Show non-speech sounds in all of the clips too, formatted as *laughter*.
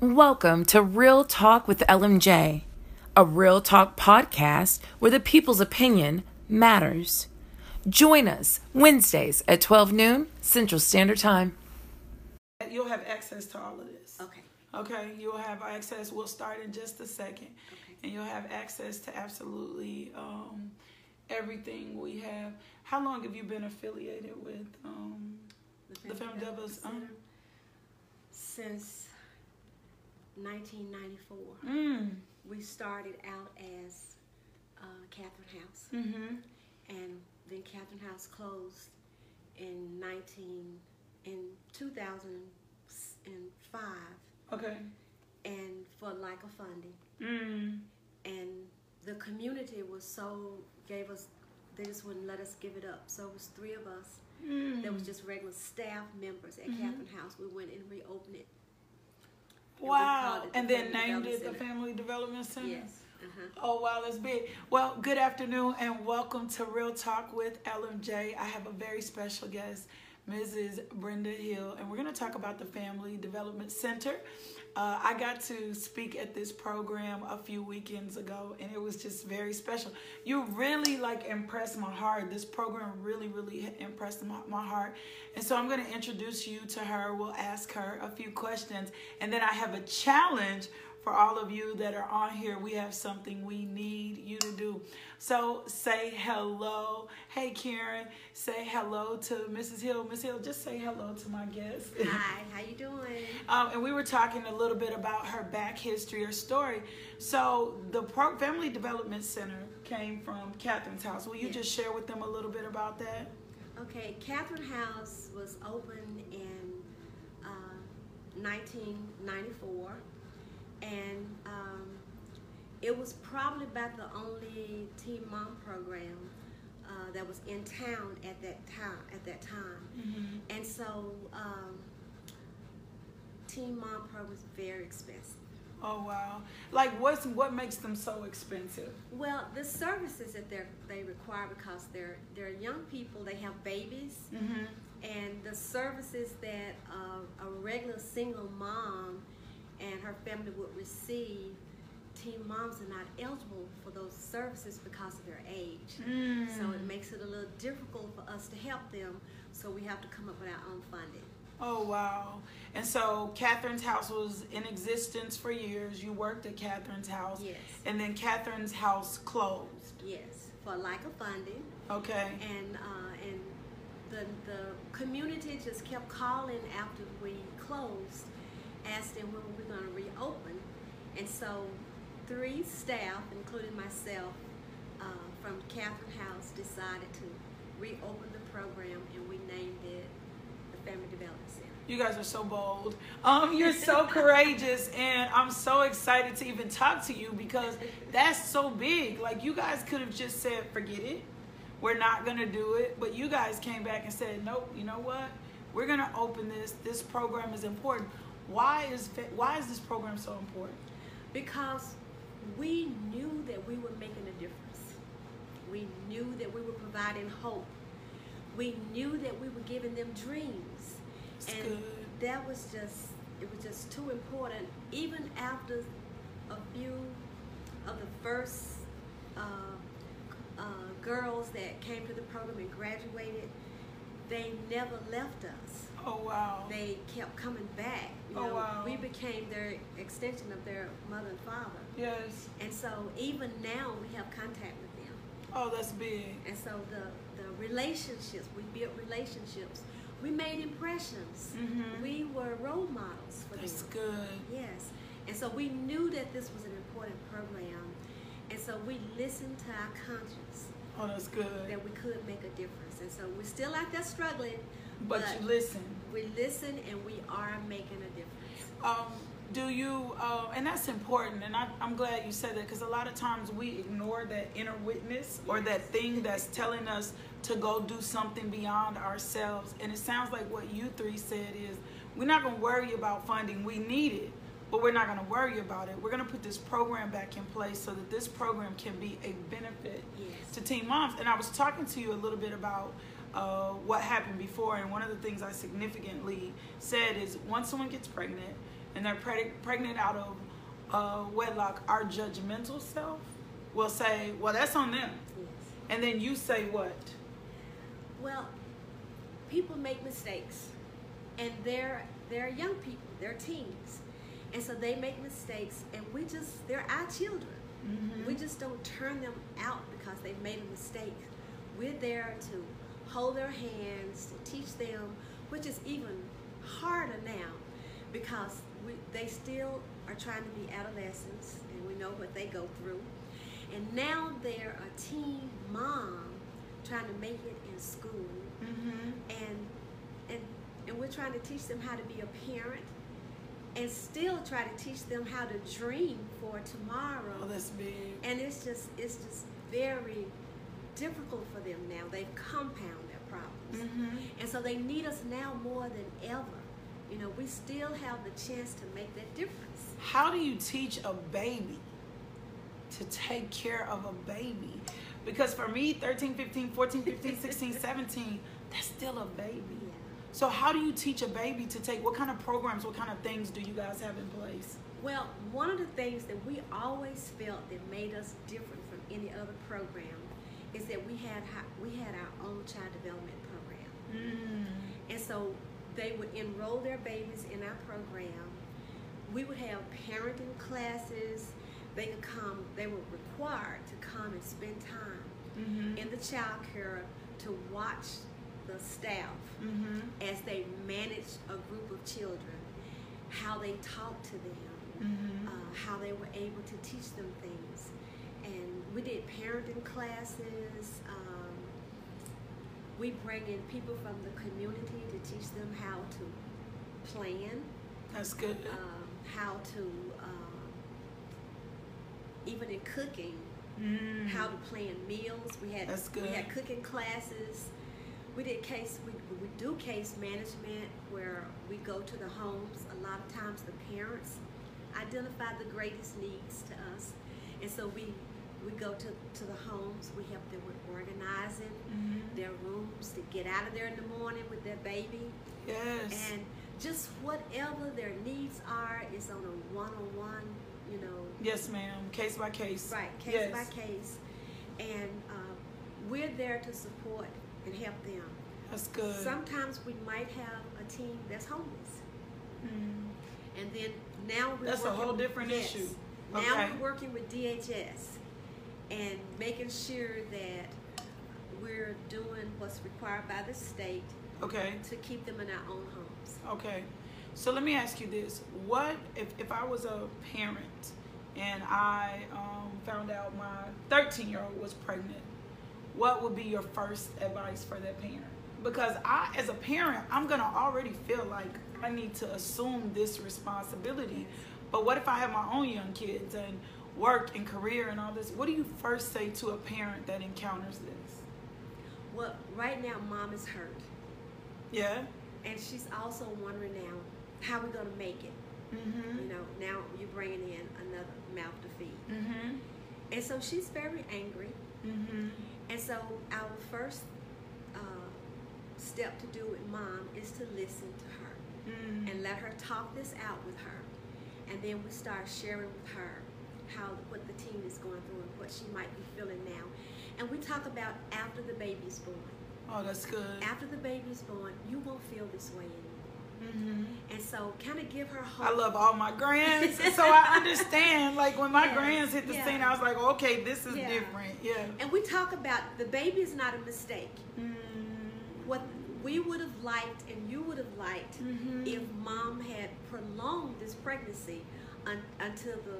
Welcome to Real Talk with LMJ, a real talk podcast where the people's opinion matters. Join us Wednesdays at 12 noon Central Standard Time. You'll have access to all of this. Okay. Okay, you'll have access. We'll start in just a second, Okay. and you'll have access to absolutely um, everything we have. How long have you been affiliated with um, the Family Devils? Um, Since 1994. mm, We started out as uh, Catherine House, mm-hmm. and then Catherine House closed in 19 in 2005, Okay. and for lack of funding, Mm, and the community was so gave us. They just wouldn't let us give it up. So it was three of us. mm. There was just regular staff members at Mhm. Catherine House. We went and reopened it. Wow. it And then named it the Family Development Center. Yes. Uh-huh. Oh wow, that's big. Well, good afternoon and welcome to Real Talk with LMJ. I have a very special guest, Mrs. Brenda Hill, and we're going to talk about the Family Development Center. Uh, I got to speak at this program a few weekends ago, and it was just very special. You really like impressed my heart. This program really, really impressed my, my heart, and so I'm going to introduce you to her. We'll ask her a few questions, and then I have a challenge for all of you that are on here, we have something we need you to do. So say hello. Hey, Karen. Say hello to Mrs. Hill. Miss Hill, just say hello to my guest. Hi, *laughs* how you doing? Um, and we were talking a little bit about her back history or story. So the Pro- Family Development Center came from Catherine's house. Will you Yes. just share with them a little bit about that? Okay, Catherine House was opened in uh, 1994, and um, it was probably about the only Teen Mom program uh, that was in town at that time. At that time, and so um, Teen Mom program was very expensive. Oh wow! Like what's what makes them so expensive? Well, the services that they they require because they're they're young people, they have babies, Mm-hmm. and the services that uh, a regular single mom and her family would receive, teen moms are not eligible for those services because of their age. Mm. So it makes it a little difficult for us to help them. So we have to come up with our own funding. Oh wow! And so Catherine's house was in existence for years. You worked at Catherine's house, Yes. and then Catherine's house closed. Yes, for lack of funding. Okay. and uh, and the the community just kept calling after we closed, asking when we were going to reopen, and so three staff, including myself, uh, from Catherine House, decided to reopen the program, and we named it the Family Development Center. You guys are so bold. Um, you're so *laughs* courageous, and I'm so excited to even talk to you because that's so big. Like you guys could have just said, "Forget it, we're not gonna do it," but you guys came back and said, "Nope. You know what? We're gonna open this. This program is important. Why is why is this program so important? because we knew that we were making a difference. We knew that we were providing hope. We knew that we were giving them dreams. It's and good. that was just it was just too important. Even after a few of the first uh, uh, girls that came to the program and graduated, they never left us Oh wow! they kept coming back. You Oh, know, wow. we became their extension of their mother and father. Yes. And so even now we have contact with them. Oh, that's big. And so the, the relationships, we built relationships. We made impressions. Mhm. We were role models for That's them. good. Yes. And so we knew that this was an important program. And so we listened to our conscience Oh, that's good. that we could make a difference. And so we're still out there struggling. But you listen. We listen and we are making a difference. Um, do you, uh, and that's important, and I, I'm glad you said that because a lot of times we ignore that inner witness or that thing that's telling us to go do something beyond ourselves. And it sounds like what you three said is we're not going to worry about funding, we need it, but we're not going to worry about it. We're going to put this program back in place so that this program can be a benefit Yes. to teen moms. And I was talking to you a little bit about uh, what happened before, and one of the things I significantly said is once someone gets pregnant, and they're preg- pregnant out of uh, wedlock, our judgmental self will say, "Well, that's on them," Yes. and then you say what? Well, people make mistakes, and they're they're young people, they're teens, and so they make mistakes, and we just they're our children. Mm-hmm. We just don't turn them out because they've made a mistake. We're there to hold their hands, to teach them, which is even harder now because we, they still are trying to be adolescents and we know what they go through. And now they're a teen mom trying to make it in school Mm-hmm. and and and we're trying to teach them how to be a parent and still try to teach them how to dream for tomorrow Oh, that's big. and it's just it's just very difficult for them now they've compounded their problems Mm-hmm. and so they need us now more than ever you know we still have the chance to make that difference How do you teach a baby to take care of a baby? Because for me, 13, 15, 14, 15, 16, *laughs* 17, that's still a baby. yeah So how do you teach a baby to take what kind of programs, what kind of things do you guys have in place? Well, one of the things that we always felt that made us different from any other program is that we had we had our own child development program, Mm. and so they would enroll their babies in our program. We would have parenting classes. They could come. They were required to come and spend time Mm-hmm. in the child care to watch the staff Mm-hmm. as they managed a group of children, how they talked to them, Mm-hmm. uh, how they were able to teach them things. And we did parenting classes. Um, we bring in people from the community to teach them how to plan, That's good. um, how to, um, even in cooking, Mm. how to plan meals. We had That's we had cooking classes. We did case we, we do case management where we go to the homes. A lot of times the parents identify the greatest needs to us, and so we we go to, to the homes. We help them with organizing Mhm. their rooms to get out of there in the morning with their baby, Yes. and just whatever their needs are is on a one-on-one, you know, yes, ma'am. Case by case. Right, case yes. by case. And uh, we're there to support and help them. That's good. Sometimes we might have a team that's homeless. Mm. And then now we're That's a whole different issue. Now Okay. we're working with DHS and making sure that we're doing what's required by the state Okay. to keep them in our own homes. Okay. So let me ask you this. What if, if I was a parent and I um, found out my 13 year old was pregnant? What would be your first advice for that parent? Because I, as a parent, I'm going to already feel like I need to assume this responsibility. But what if I have my own young kids and work and career and all this? What do you first say to a parent that encounters this? Well, right now, mom is hurt. Yeah? And she's also wondering now, how we're going to make it? Mm You know, now you're bringing in another mouth to feed. hmm. Mm hmm. And so she's very angry. Mm hmm. And so our first uh, step to do with mom is to listen to her Mm. and let her talk this out with her. And then we start sharing with her how what the teen is going through and what she might be feeling now. And we talk about after the baby's born. Oh, that's good. After the baby's born, you won't feel this way anymore. Hmm And so kind of give her hope. I love all my grands, so I *laughs* understand. Like when my Yeah, grands hit the yeah. scene, I was like, okay, this is Yeah. different. Yeah. And we talk about the baby is not a mistake. Mm. What we would have liked and you would have liked Mhm. if mom had prolonged this pregnancy un- until the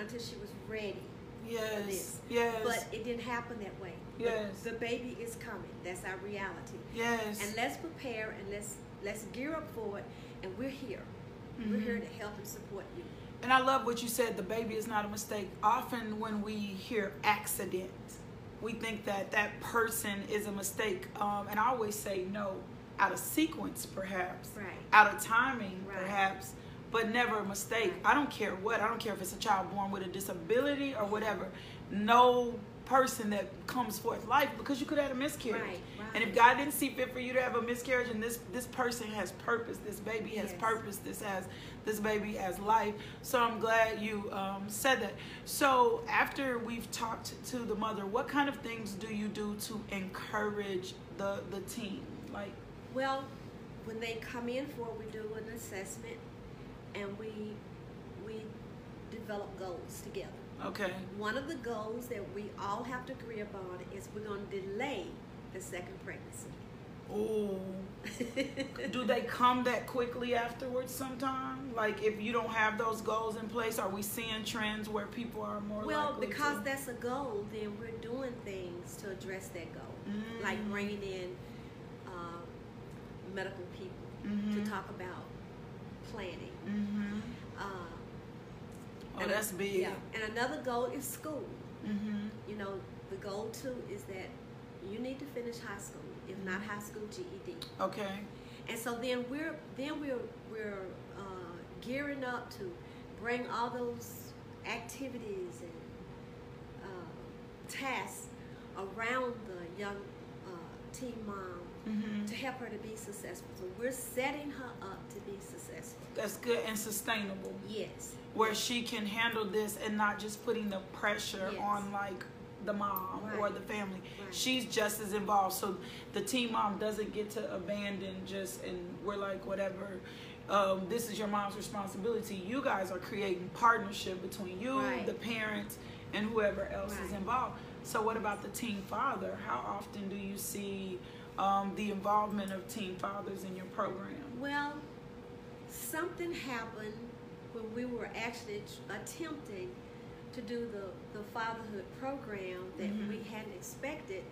until she was ready Yes. Yes. But it didn't happen that way. The- Yes. The, baby is coming. That's our reality. yes. And let's prepare and let's let's gear up for it. And we're here. We're here to help and support you. And I love what you said. The baby is not a mistake. Often when we hear accident, we think that that person is a mistake. Um, and I always say no, out of sequence, perhaps. Right. Out of timing, Right. perhaps. But never a mistake. Right. I don't care what. I don't care if it's a child born with a disability or whatever. No person that comes forth life because you could have had a miscarriage. Right. And if God didn't see fit for you to have a miscarriage and this this person has purpose, this baby has Yes. purpose, this has this baby has life. So I'm glad you um, said that. So after we've talked to the mother, what kind of things do you do to encourage the the team? Like Well, when they come in for, we do an assessment, and we we develop goals together. okay. One of the goals that we all have to agree upon is we're going to delay the second pregnancy. Ooh. *laughs* Do they come that quickly afterwards sometime? Like if you don't have those goals in place, are we seeing trends where people are more well, because to? that's a goal, then we're doing things to address that goal, Mm. like bringing in uh, medical people Mhm. to talk about planning. Mhm. Uh, Oh, and that's big. Yeah, and another goal is school. Mhm. You know, the goal too is that you need to finish high school, if not high school GED. Okay. And so then we're then we're we're uh, gearing up to bring all those activities and uh, tasks around the young uh, teen mom Mhm. to help her to be successful. So we're setting her up to be successful. That's good and sustainable. Yes. Where she can handle this and not just putting the pressure Yes. on like the mom or the family. Right. She's just as involved. So the teen mom doesn't get to abandon just and we're like whatever. Um, this is your mom's responsibility. You guys are creating partnership between you, Right. the parents, and whoever else is involved. So what about the teen father? How often do you see um, the involvement of teen fathers in your program? Well, something happened when we were actually attempting to do the, the fatherhood program that Mhm. we hadn't expected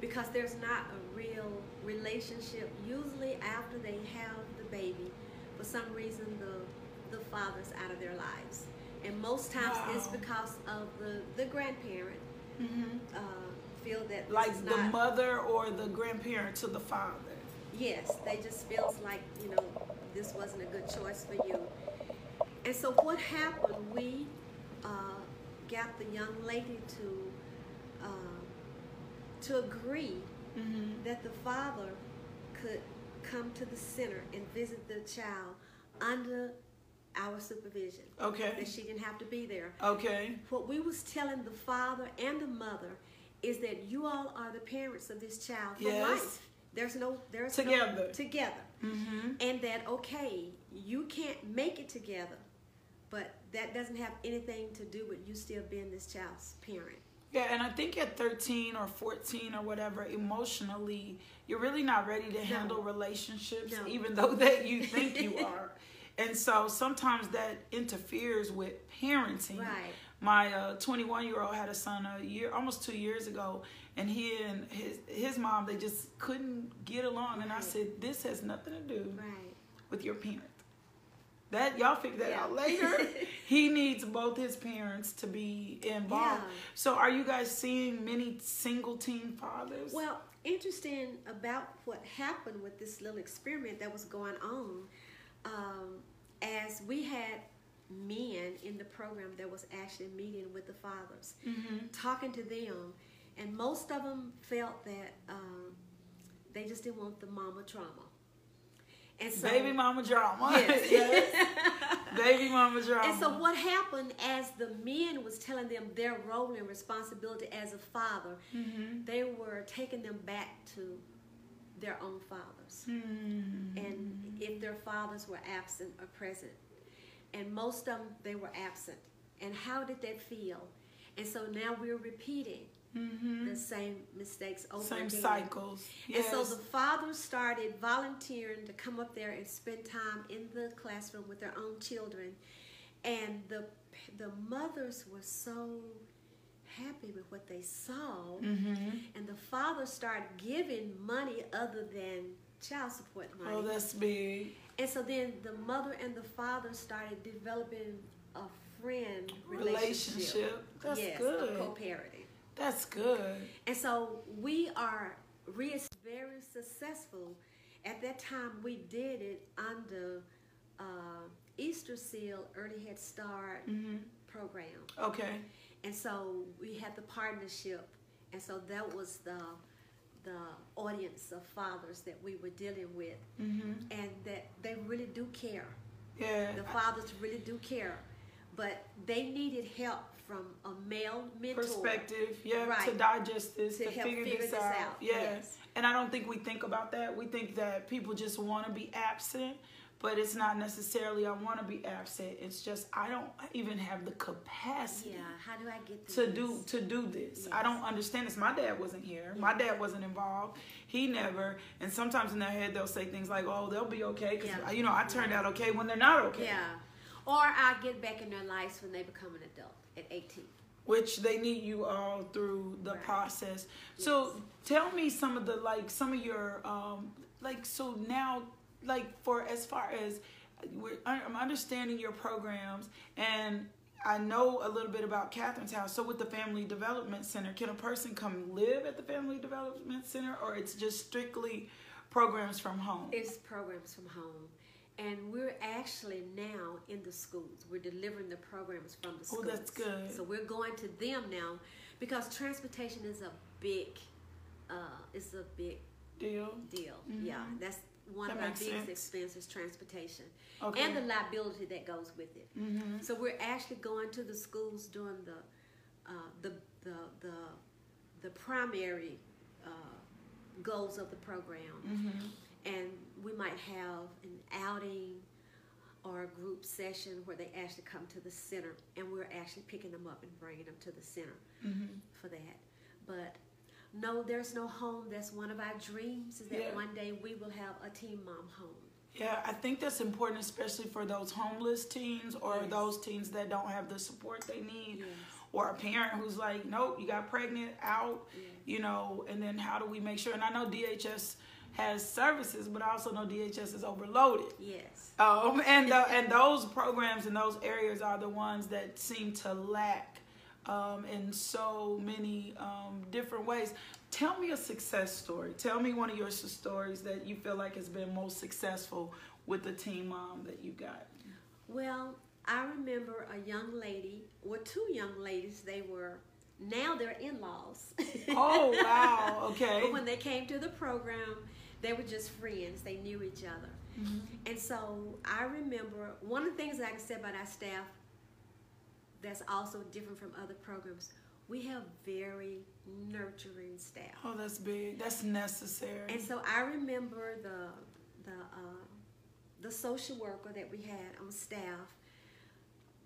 because there's not a real relationship. Usually, after they have the baby, for some reason, the, the father's out of their lives. And most times it's because of the, the grandparent Mm-hmm. uh, feel that Like the not, mother or the grandparent to the father. Yes, they just feels like you know this wasn't a good choice for you. And so what happened? We got the young lady to uh, to agree Mm-hmm. that the father could come to the center and visit the child under our supervision. Okay. That she didn't have to be there. Okay. What we was telling the father and the mother is that you all are the parents of this child for Yes. life. There's no there's no- Together. together, Mm-hmm. and that okay, you can't make it together, but that doesn't have anything to do with you still being this child's parent. Yeah, and I think at 13 or 14 or whatever, emotionally, you're really not ready to handle relationships, No. even though that you *laughs* think you are. And so sometimes that interferes with parenting. Right. My uh, 21 year old had a son a year, almost two years ago, and he and his his mom they just couldn't get along. And I said, this has nothing to do Right. with your parent. That y'all figure that Yeah. out later. *laughs* he needs both his parents to be involved. Yeah. So are you guys seeing many single teen fathers? Well, interesting about what happened with this little experiment that was going on, um, as we had men in the program that was actually meeting with the fathers, mm-hmm. talking to them, and most of them felt that um, they just didn't want the mama trauma. And so, baby mama drama. Yes. *laughs* Yes. Baby mama drama. And so what happened as the men was telling them their role and responsibility as a father, Mhm. they were taking them back to their own fathers. Mhm. And if their fathers were absent or present. And most of them, they were absent. And how did that feel? And so now we're repeating Mhm. the same mistakes over Same again. cycles. And so the fathers started volunteering to come up there and spend time in the classroom with their own children. And the the mothers were so happy with what they saw. Mhm. And the fathers started giving money other than child support money. Oh, that's big. and so then the mother and the father started developing a friend relationship. Relationship. That's yes, good. co-parenting. That's good. And so we are re- very successful. At that time, we did it under uh, Easter Seal Early Head Start Mm-hmm. program. Okay. And so we had the partnership, and so that was the the audience of fathers that we were dealing with, Mm-hmm. and that they really do care. Yeah. The fathers really do care, but they needed help from a male mentor. perspective, yeah, to digest this, To to, figure, figure this, this out. out, Yeah. yes. And I don't think we think about that. We think that people just want to be absent, but it's not necessarily I want to be absent. It's just I don't even have the capacity Yeah, how do I get to through do this? to do this. I don't understand this. My dad wasn't here. My dad wasn't involved. He never. And sometimes in their head they'll say things like, "Oh, they'll be okay," because Yeah. you know I turned out okay when they're not okay. Yeah, or I get back in their lives when they become an adult at 18. which they need you all through the Right. process. So tell me some of the like some of your um like so now like for as far as we're, I'm understanding your programs and I know a little bit about Catherine's house. So with the Family Development Center, can a person come live at the Family Development Center or it's just strictly programs from home? It's programs from home. And we're actually now in the schools. We're delivering the programs from the Oh, schools. that's good. So we're going to them now because transportation is a big, uh, is a big Deal. deal. Yeah, that's one That of our biggest sense. expenses, transportation, Okay. and the liability that goes with it. Mm-hmm. So we're actually going to the schools doing the, uh, the the the the primary uh, goals of the program, Mm-hmm. And we might have an outing or a group session where they actually come to the center, and we're actually picking them up and bringing them to the center Mm-hmm. for that. But no, there's no home. That's one of our dreams is that Yeah. one day we will have a teen mom home. Yeah, I think that's important, especially for those homeless teens or Yes. those teens that don't have the support they need, Yes. or a parent who's like, nope, you got pregnant, out, you know, and then how do we make sure? And I know DHS has services, but I also know DHS is overloaded. Yes. Um, and the, and those programs in those areas are the ones that seem to lack um, in so many um, different ways. Tell me a success story. Tell me one of your stories that you feel like has been most successful with the teen mom that you got. Well, I remember a young lady, or two young ladies. They were now they're in-laws. Oh wow! *laughs* Okay. But when they came to the program, they were just friends. They knew each other. And so I remember one of the things that I can say about our staff that's also different from other programs. We have very nurturing staff. Oh, that's big. That's necessary. And so I remember the the uh, the social worker that we had on staff,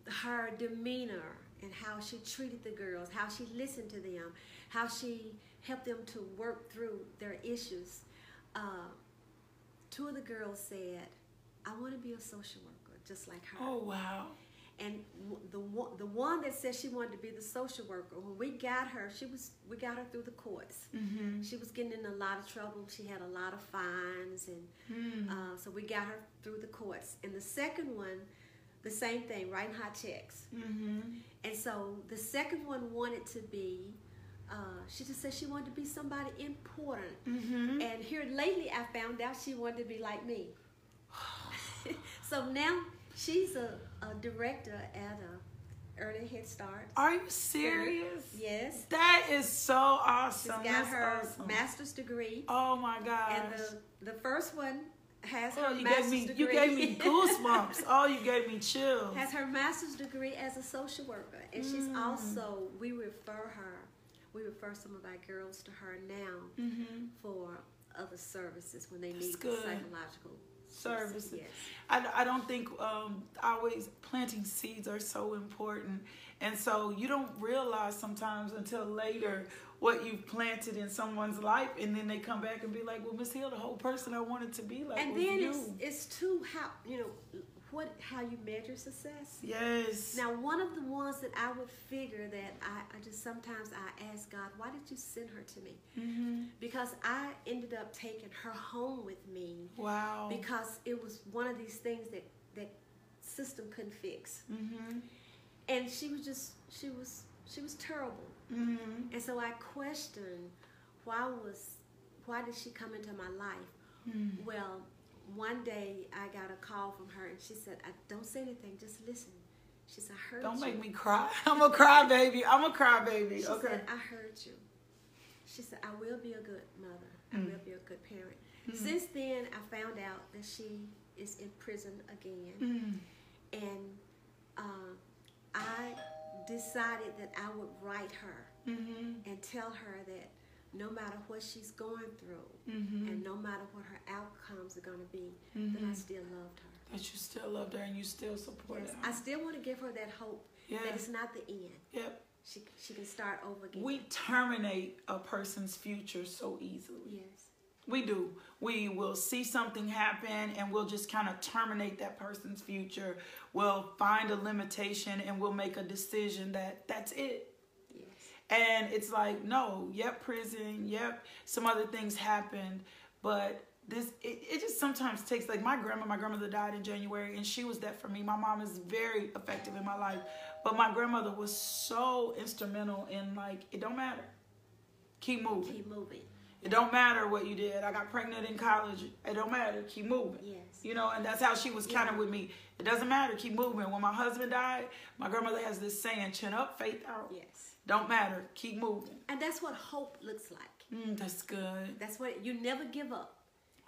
her demeanor and how she treated the girls, how she listened to them, how she helped them to work through their issues. Uh, two of the girls said, "I want to be a social worker, just like her." oh wow. And the one, the one that said she wanted to be the social worker, when we got her, she was we got her through the courts. Mm-hmm. She was getting in a lot of trouble. She had a lot of fines, and Mm. uh, so we got her through the courts. And the second one, the same thing, writing hot checks. Mm-hmm. And so the second one wanted to be. Uh, she just said she wanted to be somebody important. Mm-hmm. And here lately, I found out she wanted to be like me. *laughs* so now she's a, a director at a early Head Start. Are you serious? Yes. That is so awesome. She's got That's her awesome. master's degree. Oh my gosh. And the, the first one has her Oh, you master's gave me degree. you gave me goosebumps. oh, you gave me chills. has her master's degree as a social worker, and she's Mm. also we refer her, we refer some of our girls to her now mm-hmm. for other services when they That's need good. psychological Services. Yes. I, I don't think um, always planting seeds are so important. And so you don't realize sometimes until later what you've planted in someone's life. And then they come back and be like, well, Miss Hill, the whole person I wanted to be like and then you. it's it's too how you know what how you measure success. yes. Now, one of the ones that I would figure that I, I just sometimes I ask God, why did you send her to me? mm-hmm. Because I ended up taking her home with me Wow. because it was one of these things that that system couldn't fix, mm-hmm. and she was just she was she was terrible, Mm-hmm. and so I questioned why was why did she come into my life? Mm-hmm. Well, one day I got a call from her and she said, I, "Don't say anything, just listen." She said, "I heard Don't you." make me cry. *laughs* I'm a cry baby. I'm a cry baby. She Okay. said, "I heard you." She said, "I will be a good mother. I Mm. will be a good parent." Since then, I found out that she is in prison again, Mm. and uh, I decided that I would write her Mm-hmm. and tell her that no matter what she's going through Mm-hmm. and no matter what her outcomes are going to be, that I Mhm. still loved her. That you still loved her and you still supported Yes, her. I still want to give her that hope Yeah. that it's not the end. Yep. She she can start over again. We terminate a person's future so easily. yes. We do. We will see something happen and we'll just kind of terminate that person's future. We'll find a limitation and we'll make a decision that that's it. And it's like, no, yep, prison, yep, some other things happened, but this it, it just sometimes takes like my grandma, my grandmother died in January and she was that for me. My mom is very effective in my life. But my grandmother was so instrumental in like, it don't matter. Keep moving. Keep moving. It don't matter what you did. I got pregnant in college. It don't matter. Keep moving. Yes. You know, and that's how she was kind of Yeah. with me. It doesn't matter. Keep moving. When my husband died, my grandmother has this saying, chin up, faith out. Yes. Don't matter. Keep moving. And that's what hope looks like. Mm, that's good. That's what you never give up.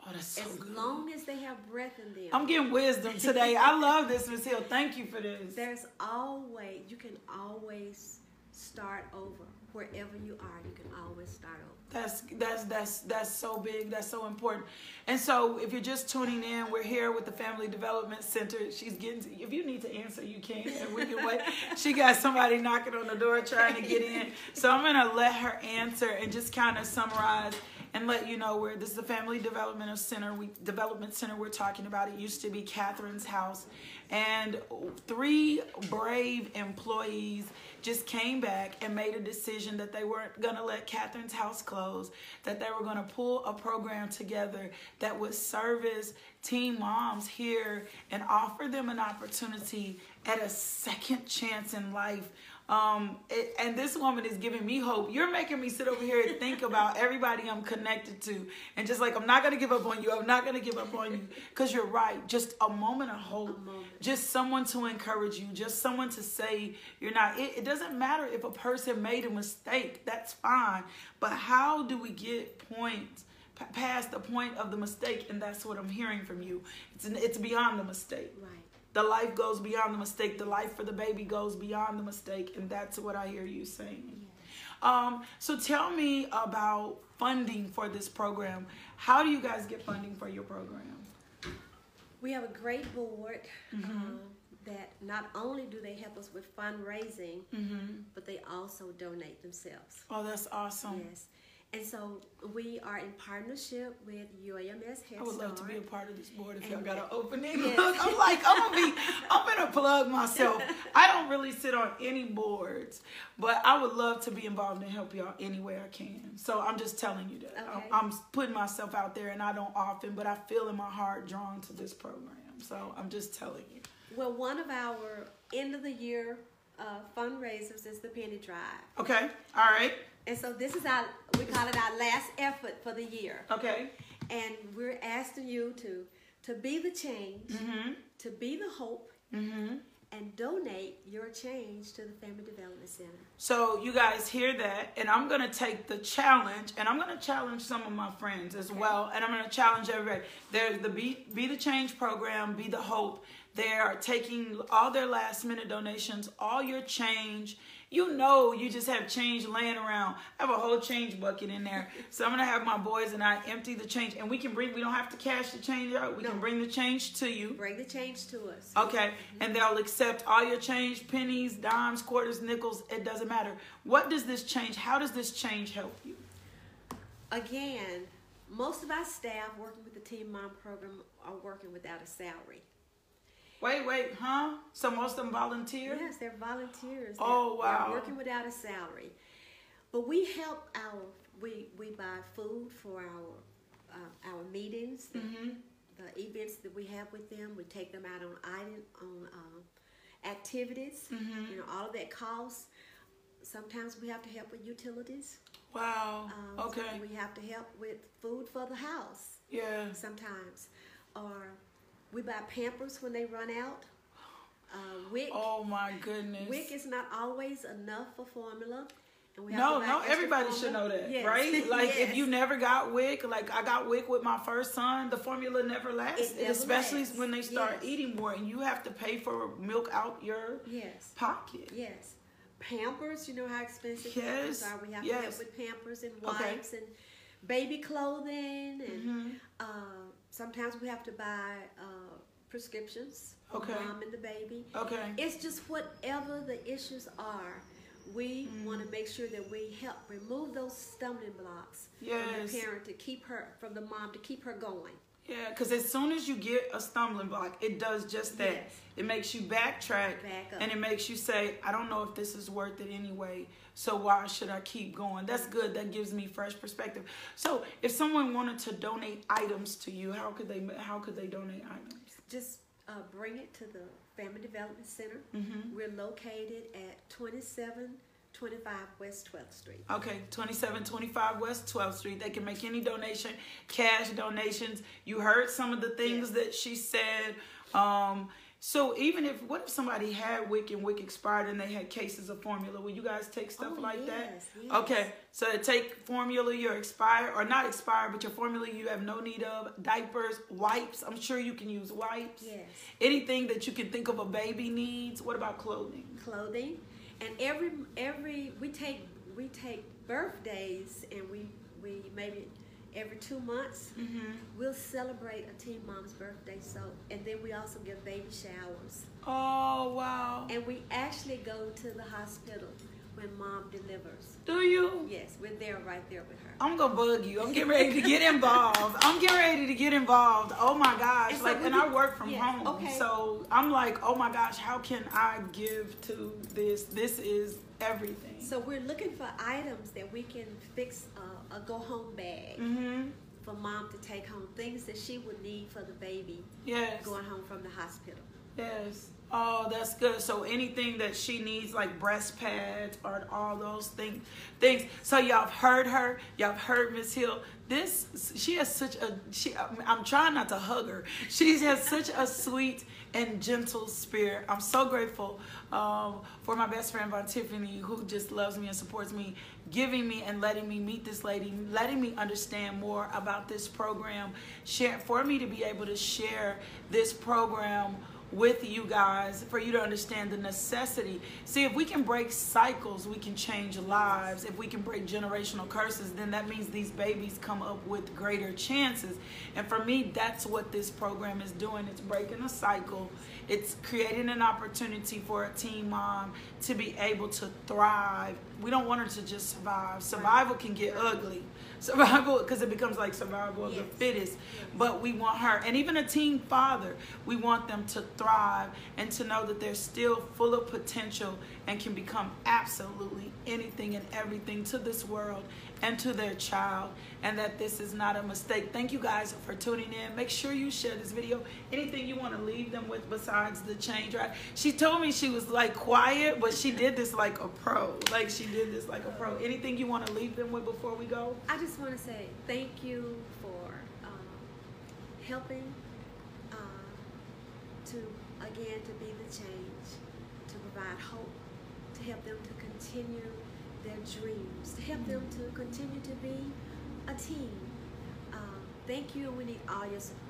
Oh, that's so as good. long as they have breath in them. I'm getting wisdom today. I love this, Miss Hill. Thank you for this. there's always you can always start over wherever you are. You can always start over. That's that's that's that's so big. That's so important. And so, if you're just tuning in, we're here with the Family Development Center. She's getting. To, if you need to answer, you can. And we can wait. *laughs* She got somebody knocking on the door trying to get in. So I'm gonna let her answer and just kind of summarize and let you know where this is the Family Development Center. We Development Center. We're talking about. It used to be Catherine's house, and three brave employees just came back and made a decision that they weren't going to let Catherine's house close, that they were going to pull a program together that would service teen moms here and offer them an opportunity at a second chance in life. Um, it, and this woman is giving me hope. You're making me sit over here and think about *laughs* everybody I'm connected to, and just like I'm not gonna give up on you. I'm not gonna give up on you, cause you're right. Just a moment of hope, moment. just someone to encourage you, just someone to say you're not. It, it doesn't matter if a person made a mistake. That's fine. But how do we get points? Past the point of the mistake, and that's what I'm hearing from you. It's it's beyond the mistake. Right. The life goes beyond the mistake. The life for the baby goes beyond the mistake, and that's what I hear you saying. Um, so tell me about funding for this program. How do you guys get funding for your program? We have a great board Mm-hmm. um, that not only do they help us with fundraising, Mm-hmm. but they also donate themselves. Oh, that's awesome. Yes. And so we are in partnership with UAMS Head I would love to be a part of this board if And y'all got an *laughs* opening. Yes. Look, *laughs* I'm like, I'm gonna be, I'm gonna plug myself. I don't really sit on any boards, but I would love to be involved and help y'all any way I can. So I'm just telling you that. Okay. I'm, I'm putting myself out there, and I don't often, but I feel in my heart drawn to this program. So I'm just telling you. Well, one of our end of the year uh, fundraisers is the Penny Drive. Okay. All right. And so this is our, we call it our last effort for the year. Okay. And we're asking you to, to be the change, Mm-hmm. to be the hope, Mm-hmm. and donate your change to the Family Development Center. So you guys hear that, and I'm gonna take the challenge, and I'm gonna challenge some of my friends as well, and I'm gonna challenge everybody. There's the Be, Be the Change program, Be the Hope. They are taking all their last minute donations, all your change. You know, you just have change laying around. I have a whole change bucket in there, so I'm gonna have my boys and I empty the change, and we can bring. We don't have to cash the change out. We No. can bring the change to you. Bring the change to us. Okay, mm-hmm. and they'll accept all your change, pennies, dimes, quarters, nickels. It doesn't matter. What does this change? How does this change help you? Again, most of our staff working with the Teen Mom program are working without a salary. Wait, wait, huh? So most of them volunteer? Yes, they're volunteers. Oh, They're- wow. They're working without a salary. But we help our, we, we buy food for our, uh, our meetings, the, Mm-hmm. the events that we have with them. We take them out on item, on uh, activities. Mm-hmm. You know, all of that costs. Sometimes we have to help with utilities. Wow. Um, okay. We have to help with food for the house Yeah. sometimes. or we buy Pampers when they run out. Uh, WIC. Oh my goodness. WIC is not always enough for formula. And we have No, no, everybody should know that, Yes. right? *laughs* Like if you never got WIC, like I got WIC with my first son, the formula never lasts, never especially lasts. when they start Yes. eating more and you have to pay for milk out your Yes. pocket. Yes. Pampers, you know how expensive Yes, Pampers are. We have yes. to help with Pampers and Okay. wipes and baby clothing and Mhm. uh, sometimes we have to buy uh, prescriptions for Okay. mom and the baby. Okay. It's just whatever the issues are. We Mm. want to make sure that we help remove those stumbling blocks from the parent to keep her, from the mom to keep her going. Yeah, because as soon as you get a stumbling block, it does just that. Yes. It makes you backtrack Back and it makes you say, I don't know if this is worth it anyway. So why should I keep going? That's good. That gives me fresh perspective. So if someone wanted to donate items to you, how could they how could they donate items? Just uh, bring it to the Family Development Center. Mhm. We're located at 2725 West 12th Street. Okay, 2725 West 12th Street. They can make any donation, cash donations. You heard some of the things Yes. that she said. Um, so even if, what if somebody had WIC and WIC expired and they had cases of formula? Will you guys take stuff Oh, like yes, that? yes. Okay, so take formula, you're expired, or not expired, but your formula you have no need of, diapers, wipes. I'm sure you can use wipes. Yes. Anything that you can think of a baby needs. What about clothing? Clothing, and every every we take we take birthdays, and we we maybe every two months Mm-hmm. we'll celebrate a teen mom's birthday. So and then we also give baby showers, Oh, wow. and we actually go to the hospital when mom delivers. Do you? Yes, we're there right there with her. I'm gonna bug you. I'm getting ready to get involved. I'm getting ready to get involved. Oh my gosh! And so like, and do- I work from yes, home, okay. so I'm like, oh my gosh, how can I give to this? This is everything. So we're looking for items that we can fix a, a go home bag mm-hmm. for mom to take home, things that she would need for the baby Yes. going home from the hospital. Yes. Oh, that's good. So anything that she needs, like breast pads or all those things, things. So y'all have heard her. Y'all have heard Miss Hill. This she has such a she. I'm trying not to hug her. She has such a sweet and gentle spirit. I'm so grateful um, for my best friend Von Tiffany, who just loves me and supports me, giving me and letting me meet this lady, letting me understand more about this program, share for me to be able to share this program with you guys for you to understand the necessity. See, if we can break cycles, we can change lives. If we can break generational curses, then that means these babies come up with greater chances. And for me, that's what this program is doing. It's breaking a cycle. It's creating an opportunity for a teen mom to be able to thrive. We don't want her to just survive. Survival can get ugly. Survival, because it becomes like survival of the Yes. fittest. But we want her, and even a teen father, we want them to thrive and to know that they're still full of potential and can become absolutely anything and everything to this world and to their child, and that this is not a mistake. Thank you guys for tuning in. Make sure you share this video. Anything you want to leave them with besides the change, right? She told me she was like quiet, but she did this like a pro. Like she did this like a pro. Anything you want to leave them with before we go? I just want to say thank you for um, helping uh, to, again, to be the change, to provide hope, to help them to continue their dreams, to help them to continue to be a team. Um, thank you, and we need all your support.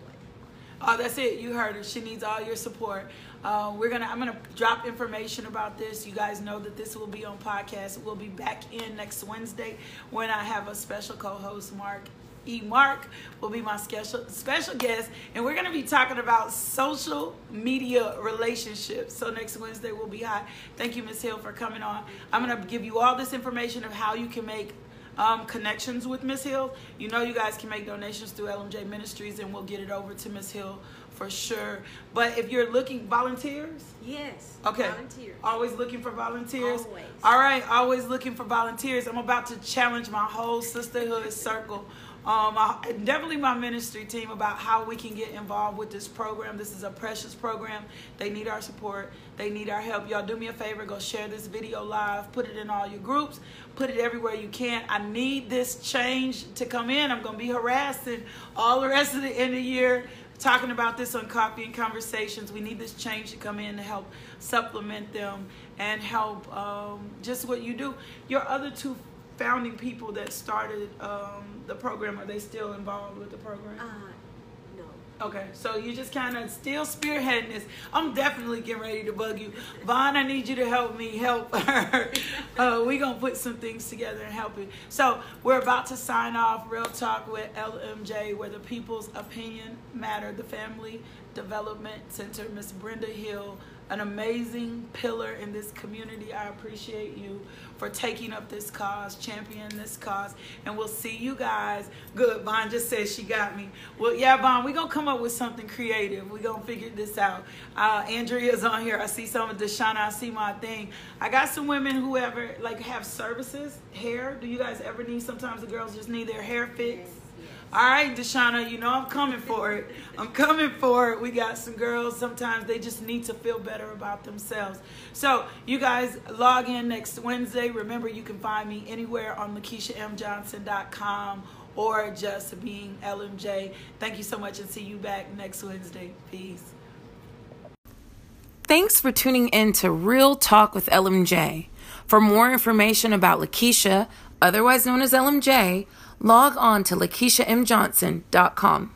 Oh, that's it. You heard her. She needs all your support. Uh, we're gonna. I'm gonna drop information about this. You guys know that this will be on podcast. We'll be back in next Wednesday when I have a special co-host, Mark. E. Mark will be my special special guest, and we're gonna be talking about social media relationships. So next Wednesday will be hot. Thank you, Miss Hill, for coming on. I'm gonna give you all this information of how you can make um, connections with Miss Hill. You know, you guys can make donations through LMJ Ministries, and we'll get it over to Miss Hill for sure. But if you're looking, volunteers. Yes. Okay. Volunteers. Always looking for volunteers. Always. All right. Always looking for volunteers. I'm about to challenge my whole sisterhood circle. Um, I, definitely my ministry team about how we can get involved with this program. This is a precious program. They need our support. They need our help. Y'all do me a favor. Go share this video live. Put it in all your groups. Put it everywhere you can. I need this change to come in. I'm going to be harassing all the rest of the end of the year talking about this on Coffee and Conversations. We need this change to come in to help supplement them and help um, just what you do. Your other two founding people that started um, the program, are they still involved with the program? Uh, no. Okay, so you just kind of still spearheading this. I'm definitely getting ready to bug you, Vaughn. I need you to help me help her. *laughs* uh, we gonna put some things together and help you. So we're about to sign off. Real talk with LMJ, where the people's opinion matter. The Family Development Center, Miss Brenda Hill an amazing pillar in this community. I appreciate you for taking up this cause, championing this cause. And we'll see you guys. Good. Vaughn just said she got me. Well, yeah, Vaughn, we're going to come up with something creative. We're going to figure this out. Uh, Andrea's on here. I see some of Deshauna. I see my thing. I got some women who ever, like, have services, hair. Do you guys ever need, sometimes the girls just need their hair fixed? All right, Deshauna, you know I'm coming for it. I'm coming for it. We got some girls, sometimes they just need to feel better about themselves. So, you guys log in next Wednesday. Remember, you can find me anywhere on LakeishaMJohnson.com or just being LMJ. Thank you so much and see you back next Wednesday. Peace. Thanks for tuning in to Real Talk with LMJ. For more information about Lakeisha, otherwise known as LMJ, log on to LakeishaMJohnson.com.